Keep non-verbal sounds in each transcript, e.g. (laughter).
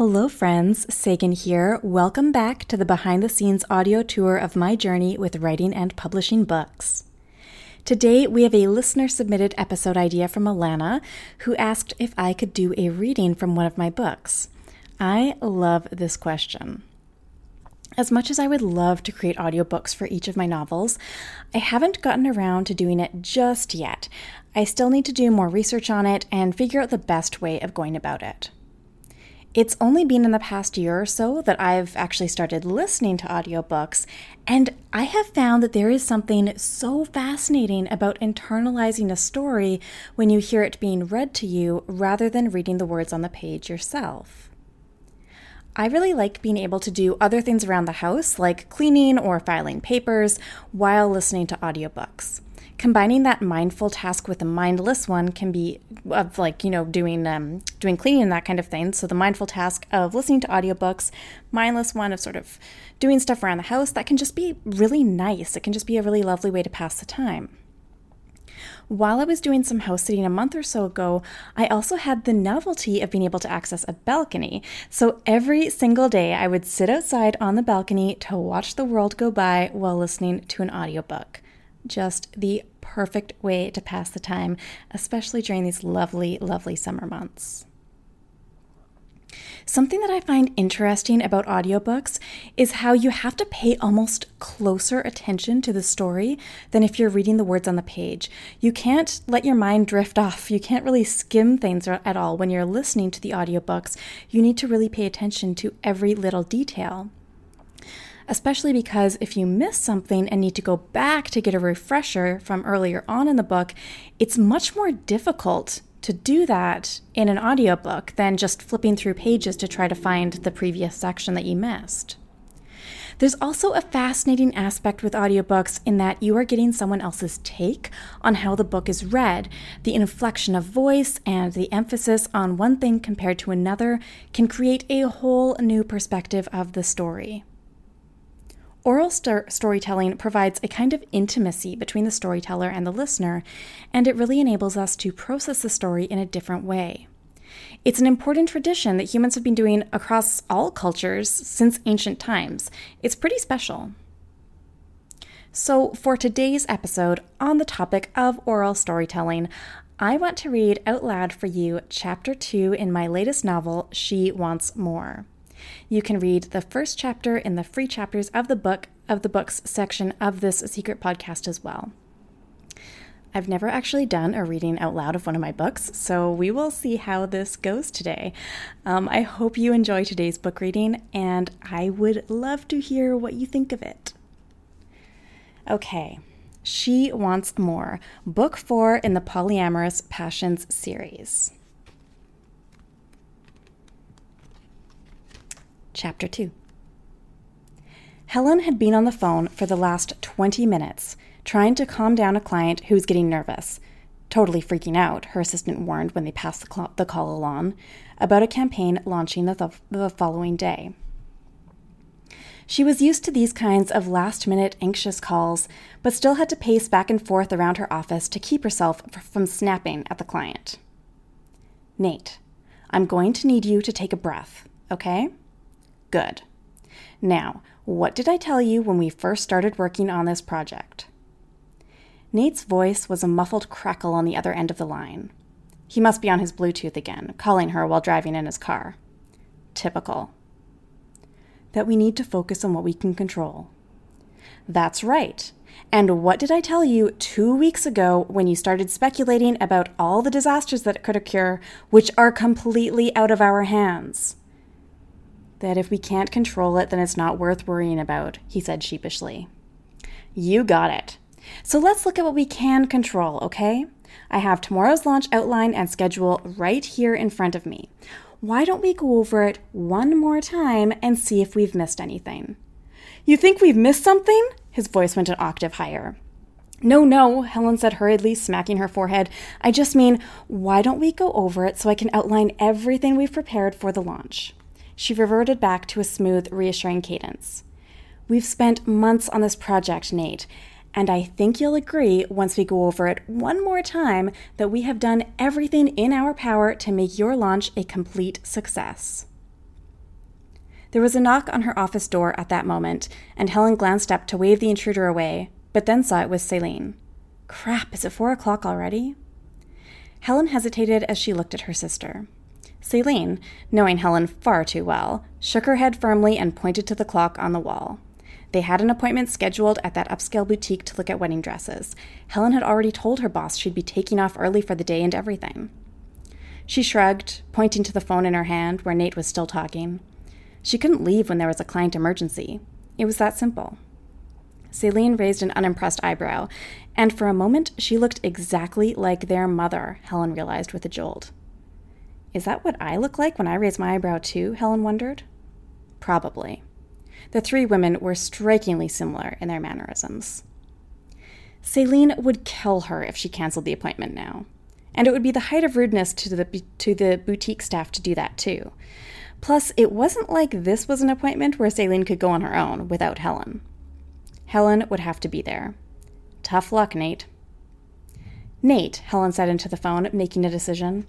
Hello, friends. Sagan here. Welcome back to the behind the scenes audio tour of my journey with writing and publishing books. Today, we have a listener submitted episode idea from Alana, who asked if I could do a reading from one of my books. I love this question. As much as I would love to create audiobooks for each of my novels, I haven't gotten around to doing it just yet. I still need to do more research on it and figure out the best way of going about it. It's only been in the past year or so that I've actually started listening to audiobooks, and I have found that there is something so fascinating about internalizing a story when you hear it being read to you rather than reading the words on the page yourself. I really like being able to do other things around the house, like cleaning or filing papers, while listening to audiobooks combining that mindful task with a mindless one can be of like you know doing um, doing cleaning and that kind of thing. So the mindful task of listening to audiobooks mindless one of sort of doing stuff around the house that can just be really nice. It can just be a really lovely way to pass the time. While I was doing some house sitting a month or so ago, I also had the novelty of being able to access a balcony. So every single day, I would sit outside on the balcony to watch the world go by while listening to an audiobook just the perfect way to pass the time, especially during these lovely, lovely summer months. Something that I find interesting about audiobooks is how you have to pay almost closer attention to the story than if you're reading the words on the page. You can't let your mind drift off. You can't really skim things at all when you're listening to the audiobooks. You need to really pay attention to every little detail especially because if you miss something and need to go back to get a refresher from earlier on in the book, it's much more difficult to do that in an audiobook than just flipping through pages to try to find the previous section that you missed. There's also a fascinating aspect with audiobooks in that you are getting someone else's take on how the book is read. The inflection of voice and the emphasis on one thing compared to another can create a whole new perspective of the story. Oral st- storytelling provides a kind of intimacy between the storyteller and the listener, and it really enables us to process the story in a different way. It's an important tradition that humans have been doing across all cultures since ancient times. It's pretty special. So, for today's episode on the topic of oral storytelling, I want to read out loud for you Chapter 2 in my latest novel, She Wants More. You can read the first chapter in the free chapters of the book of the books section of this secret podcast as well. I've never actually done a reading out loud of one of my books, so we will see how this goes today. Um, I hope you enjoy today's book reading, and I would love to hear what you think of it. Okay, She Wants More, Book 4 in the Polyamorous Passions series. Chapter 2 Helen had been on the phone for the last 20 minutes, trying to calm down a client who was getting nervous, totally freaking out, her assistant warned when they passed the, cl- the call along, about a campaign launching the, th- the following day. She was used to these kinds of last minute anxious calls, but still had to pace back and forth around her office to keep herself from snapping at the client. Nate, I'm going to need you to take a breath, okay? Good. Now, what did I tell you when we first started working on this project? Nate's voice was a muffled crackle on the other end of the line. He must be on his Bluetooth again, calling her while driving in his car. Typical. That we need to focus on what we can control. That's right. And what did I tell you two weeks ago when you started speculating about all the disasters that could occur, which are completely out of our hands? That if we can't control it, then it's not worth worrying about, he said sheepishly. You got it. So let's look at what we can control, okay? I have tomorrow's launch outline and schedule right here in front of me. Why don't we go over it one more time and see if we've missed anything? You think we've missed something? His voice went an octave higher. No, no, Helen said hurriedly, smacking her forehead. I just mean, why don't we go over it so I can outline everything we've prepared for the launch? She reverted back to a smooth, reassuring cadence. We've spent months on this project, Nate, and I think you'll agree once we go over it one more time that we have done everything in our power to make your launch a complete success. There was a knock on her office door at that moment, and Helen glanced up to wave the intruder away, but then saw it was Celine. Crap, is it four o'clock already? Helen hesitated as she looked at her sister. Celine, knowing Helen far too well, shook her head firmly and pointed to the clock on the wall. They had an appointment scheduled at that upscale boutique to look at wedding dresses. Helen had already told her boss she'd be taking off early for the day and everything. She shrugged, pointing to the phone in her hand where Nate was still talking. She couldn't leave when there was a client emergency. It was that simple. Celine raised an unimpressed eyebrow, and for a moment she looked exactly like their mother, Helen realized with a jolt. Is that what I look like when I raise my eyebrow too? Helen wondered. Probably. The three women were strikingly similar in their mannerisms. Celine would kill her if she canceled the appointment now. And it would be the height of rudeness to the, to the boutique staff to do that too. Plus, it wasn't like this was an appointment where Celine could go on her own without Helen. Helen would have to be there. Tough luck, Nate. Nate, Helen said into the phone, making a decision.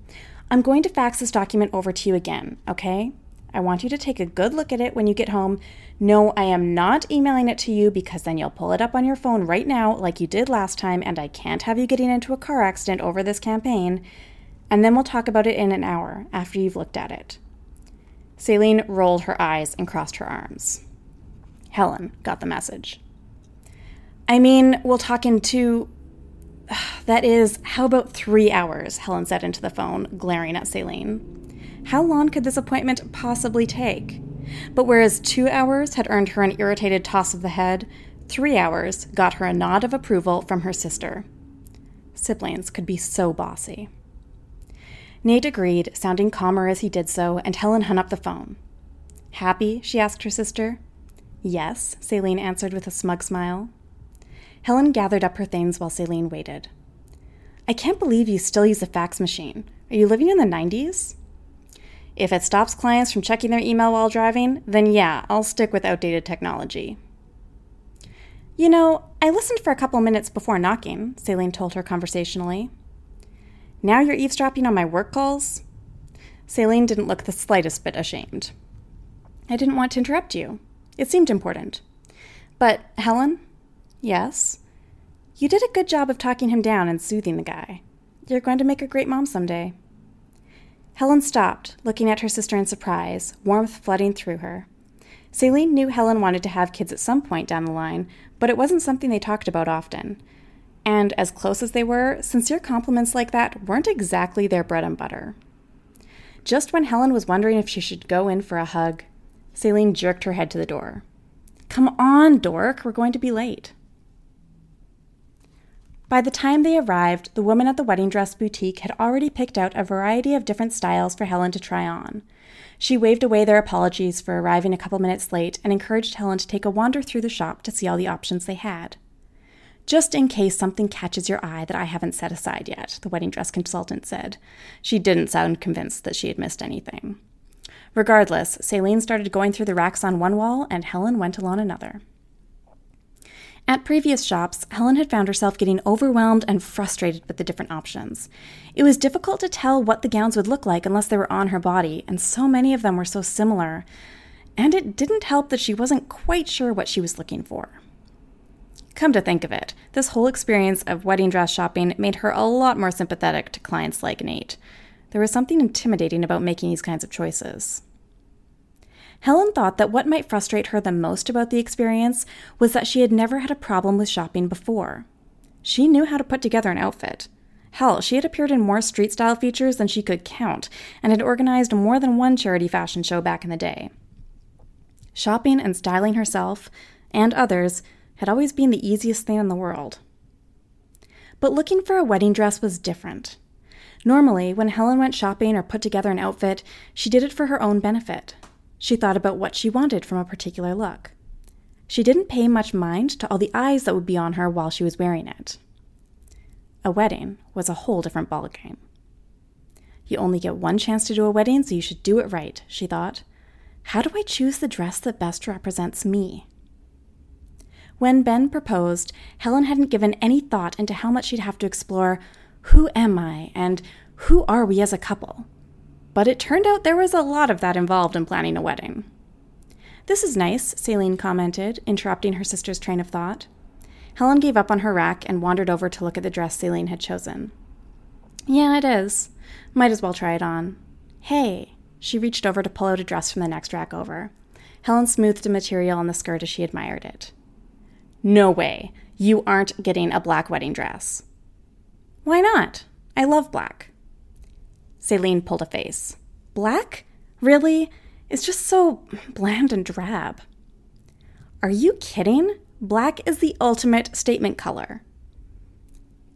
I'm going to fax this document over to you again, okay? I want you to take a good look at it when you get home. No, I am not emailing it to you because then you'll pull it up on your phone right now, like you did last time, and I can't have you getting into a car accident over this campaign. And then we'll talk about it in an hour after you've looked at it. Celine rolled her eyes and crossed her arms. Helen got the message. I mean, we'll talk in two. (sighs) That is, how about three hours? Helen said into the phone, glaring at Celine. How long could this appointment possibly take? But whereas two hours had earned her an irritated toss of the head, three hours got her a nod of approval from her sister. Siblings could be so bossy. Nate agreed, sounding calmer as he did so, and Helen hung up the phone. Happy? she asked her sister. Yes, Celine answered with a smug smile. Helen gathered up her things while Celine waited. I can't believe you still use a fax machine. Are you living in the 90s? If it stops clients from checking their email while driving, then yeah, I'll stick with outdated technology. You know, I listened for a couple minutes before knocking, Celine told her conversationally. Now you're eavesdropping on my work calls? Celine didn't look the slightest bit ashamed. I didn't want to interrupt you. It seemed important. But, Helen? Yes? You did a good job of talking him down and soothing the guy. You're going to make a great mom someday. Helen stopped, looking at her sister in surprise, warmth flooding through her. Celine knew Helen wanted to have kids at some point down the line, but it wasn't something they talked about often. And as close as they were, sincere compliments like that weren't exactly their bread and butter. Just when Helen was wondering if she should go in for a hug, Celine jerked her head to the door. Come on, Dork, we're going to be late. By the time they arrived, the woman at the wedding dress boutique had already picked out a variety of different styles for Helen to try on. She waved away their apologies for arriving a couple minutes late and encouraged Helen to take a wander through the shop to see all the options they had. Just in case something catches your eye that I haven't set aside yet, the wedding dress consultant said. She didn't sound convinced that she had missed anything. Regardless, Celine started going through the racks on one wall and Helen went along another. At previous shops, Helen had found herself getting overwhelmed and frustrated with the different options. It was difficult to tell what the gowns would look like unless they were on her body, and so many of them were so similar. And it didn't help that she wasn't quite sure what she was looking for. Come to think of it, this whole experience of wedding dress shopping made her a lot more sympathetic to clients like Nate. There was something intimidating about making these kinds of choices. Helen thought that what might frustrate her the most about the experience was that she had never had a problem with shopping before. She knew how to put together an outfit. Hell, she had appeared in more street style features than she could count and had organized more than one charity fashion show back in the day. Shopping and styling herself, and others, had always been the easiest thing in the world. But looking for a wedding dress was different. Normally, when Helen went shopping or put together an outfit, she did it for her own benefit. She thought about what she wanted from a particular look. She didn't pay much mind to all the eyes that would be on her while she was wearing it. A wedding was a whole different ballgame. You only get one chance to do a wedding, so you should do it right, she thought. How do I choose the dress that best represents me? When Ben proposed, Helen hadn't given any thought into how much she'd have to explore who am I and who are we as a couple but it turned out there was a lot of that involved in planning a wedding. This is nice, Celine commented, interrupting her sister's train of thought. Helen gave up on her rack and wandered over to look at the dress Celine had chosen. Yeah, it is. Might as well try it on. Hey, she reached over to pull out a dress from the next rack over. Helen smoothed the material on the skirt as she admired it. No way. You aren't getting a black wedding dress. Why not? I love black. Celine pulled a face. Black? Really? It's just so bland and drab. Are you kidding? Black is the ultimate statement color.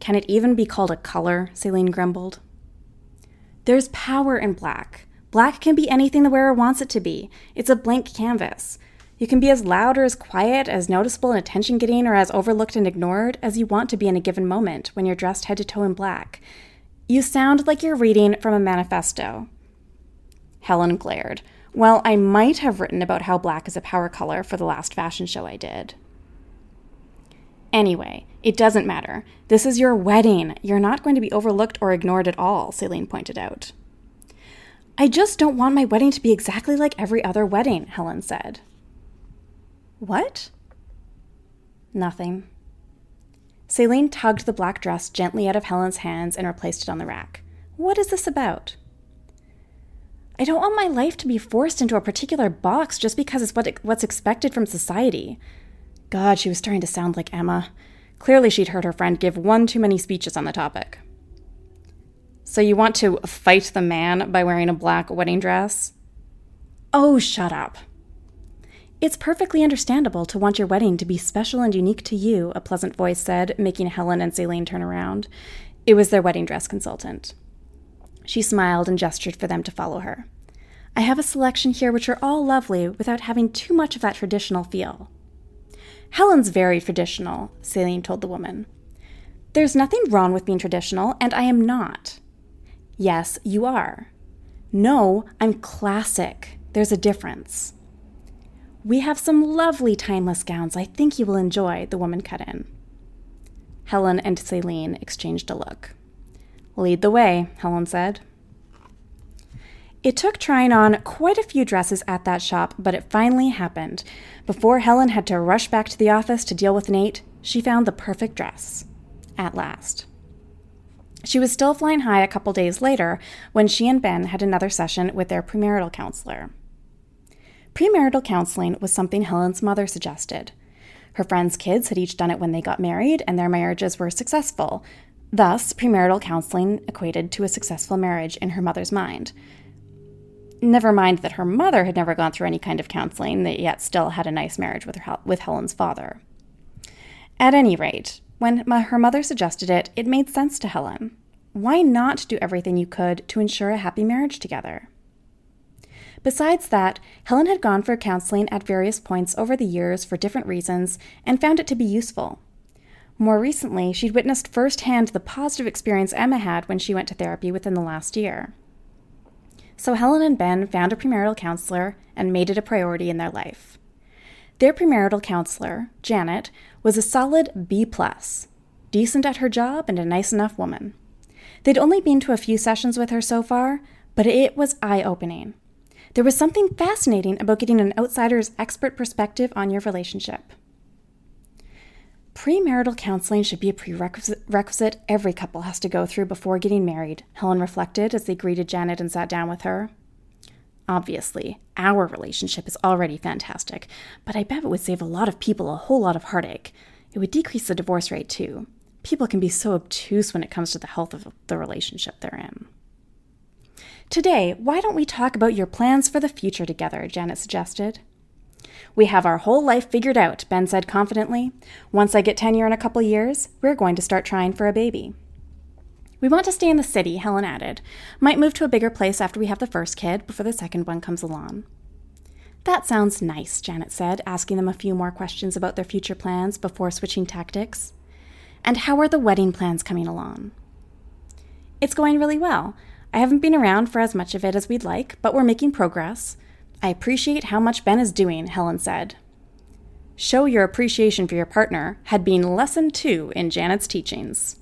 Can it even be called a color? Celine grumbled. There's power in black. Black can be anything the wearer wants it to be. It's a blank canvas. You can be as loud or as quiet, as noticeable and attention getting, or as overlooked and ignored as you want to be in a given moment when you're dressed head to toe in black. You sound like you're reading from a manifesto. Helen glared. Well, I might have written about how black is a power color for the last fashion show I did. Anyway, it doesn't matter. This is your wedding. You're not going to be overlooked or ignored at all, Celine pointed out. I just don't want my wedding to be exactly like every other wedding, Helen said. What? Nothing. Celine tugged the black dress gently out of Helen's hands and replaced it on the rack. What is this about? I don't want my life to be forced into a particular box just because it's what, what's expected from society. God, she was starting to sound like Emma. Clearly, she'd heard her friend give one too many speeches on the topic. So, you want to fight the man by wearing a black wedding dress? Oh, shut up. It's perfectly understandable to want your wedding to be special and unique to you, a pleasant voice said, making Helen and Celine turn around. It was their wedding dress consultant. She smiled and gestured for them to follow her. I have a selection here which are all lovely without having too much of that traditional feel. Helen's very traditional, Celine told the woman. There's nothing wrong with being traditional, and I am not. Yes, you are. No, I'm classic. There's a difference. We have some lovely timeless gowns I think you will enjoy, the woman cut in. Helen and Celine exchanged a look. Lead the way, Helen said. It took trying on quite a few dresses at that shop, but it finally happened. Before Helen had to rush back to the office to deal with Nate, she found the perfect dress. At last. She was still flying high a couple days later when she and Ben had another session with their premarital counselor. Premarital counseling was something Helen's mother suggested. Her friends' kids had each done it when they got married, and their marriages were successful. Thus, premarital counseling equated to a successful marriage in her mother's mind. Never mind that her mother had never gone through any kind of counseling, that yet still had a nice marriage with, her, with Helen's father. At any rate, when her mother suggested it, it made sense to Helen. Why not do everything you could to ensure a happy marriage together? Besides that, Helen had gone for counseling at various points over the years for different reasons and found it to be useful. More recently, she'd witnessed firsthand the positive experience Emma had when she went to therapy within the last year. So Helen and Ben found a premarital counselor and made it a priority in their life. Their premarital counselor, Janet, was a solid B plus, decent at her job and a nice enough woman. They'd only been to a few sessions with her so far, but it was eye opening. There was something fascinating about getting an outsider's expert perspective on your relationship. Premarital counseling should be a prerequisite every couple has to go through before getting married, Helen reflected as they greeted Janet and sat down with her. Obviously, our relationship is already fantastic, but I bet it would save a lot of people a whole lot of heartache. It would decrease the divorce rate, too. People can be so obtuse when it comes to the health of the relationship they're in. Today, why don't we talk about your plans for the future together? Janet suggested. We have our whole life figured out, Ben said confidently. Once I get tenure in a couple years, we're going to start trying for a baby. We want to stay in the city, Helen added. Might move to a bigger place after we have the first kid, before the second one comes along. That sounds nice, Janet said, asking them a few more questions about their future plans before switching tactics. And how are the wedding plans coming along? It's going really well. I haven't been around for as much of it as we'd like, but we're making progress. I appreciate how much Ben is doing, Helen said. Show your appreciation for your partner had been lesson two in Janet's teachings.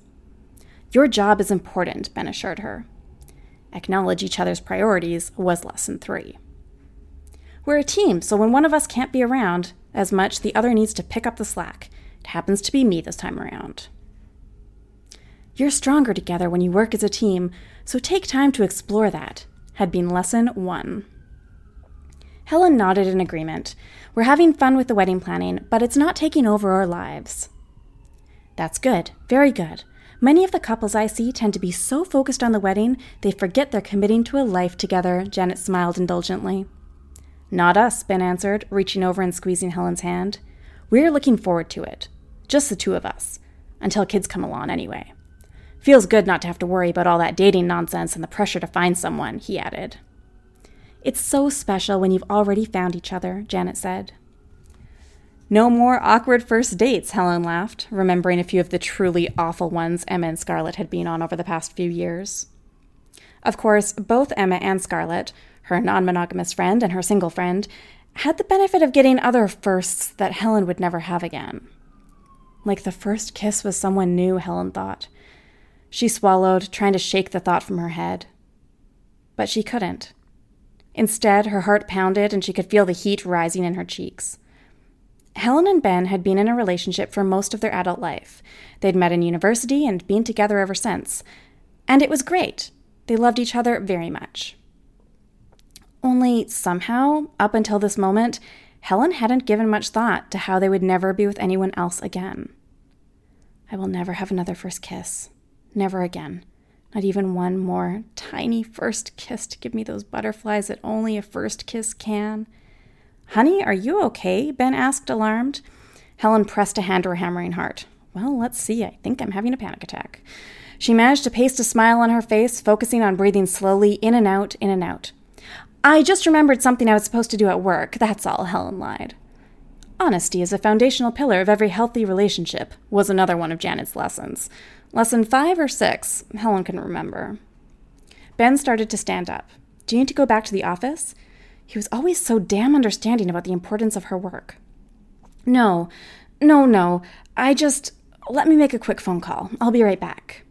Your job is important, Ben assured her. Acknowledge each other's priorities was lesson three. We're a team, so when one of us can't be around as much, the other needs to pick up the slack. It happens to be me this time around. You're stronger together when you work as a team, so take time to explore that, had been lesson one. Helen nodded in agreement. We're having fun with the wedding planning, but it's not taking over our lives. That's good, very good. Many of the couples I see tend to be so focused on the wedding they forget they're committing to a life together, Janet smiled indulgently. Not us, Ben answered, reaching over and squeezing Helen's hand. We're looking forward to it. Just the two of us. Until kids come along, anyway. Feels good not to have to worry about all that dating nonsense and the pressure to find someone, he added. It's so special when you've already found each other, Janet said. No more awkward first dates, Helen laughed, remembering a few of the truly awful ones Emma and Scarlett had been on over the past few years. Of course, both Emma and Scarlett, her non monogamous friend and her single friend, had the benefit of getting other firsts that Helen would never have again. Like the first kiss with someone new, Helen thought. She swallowed, trying to shake the thought from her head. But she couldn't. Instead, her heart pounded and she could feel the heat rising in her cheeks. Helen and Ben had been in a relationship for most of their adult life. They'd met in university and been together ever since. And it was great. They loved each other very much. Only somehow, up until this moment, Helen hadn't given much thought to how they would never be with anyone else again. I will never have another first kiss. Never again. Not even one more tiny first kiss to give me those butterflies that only a first kiss can. Honey, are you okay? Ben asked, alarmed. Helen pressed a hand to her hammering heart. Well, let's see. I think I'm having a panic attack. She managed to paste a smile on her face, focusing on breathing slowly in and out, in and out. I just remembered something I was supposed to do at work. That's all, Helen lied. Honesty is a foundational pillar of every healthy relationship, was another one of Janet's lessons. Lesson five or six? Helen couldn't remember. Ben started to stand up. Do you need to go back to the office? He was always so damn understanding about the importance of her work. No, no, no. I just. Let me make a quick phone call. I'll be right back.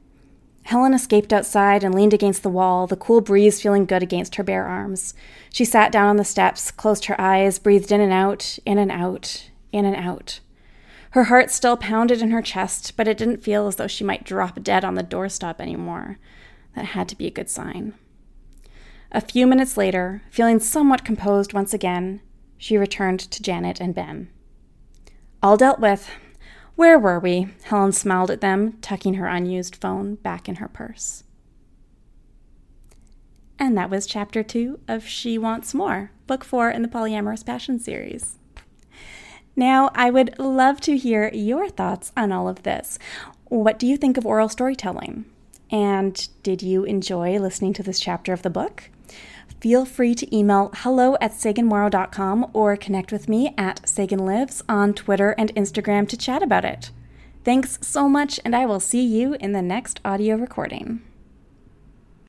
Helen escaped outside and leaned against the wall, the cool breeze feeling good against her bare arms. She sat down on the steps, closed her eyes, breathed in and out, in and out, in and out. Her heart still pounded in her chest, but it didn't feel as though she might drop dead on the doorstep anymore. That had to be a good sign. A few minutes later, feeling somewhat composed once again, she returned to Janet and Ben. All dealt with. Where were we? Helen smiled at them, tucking her unused phone back in her purse. And that was chapter two of She Wants More, book four in the Polyamorous Passion series. Now, I would love to hear your thoughts on all of this. What do you think of oral storytelling? And did you enjoy listening to this chapter of the book? feel free to email hello at saganmorrow.com or connect with me at saganlives on Twitter and Instagram to chat about it. Thanks so much, and I will see you in the next audio recording.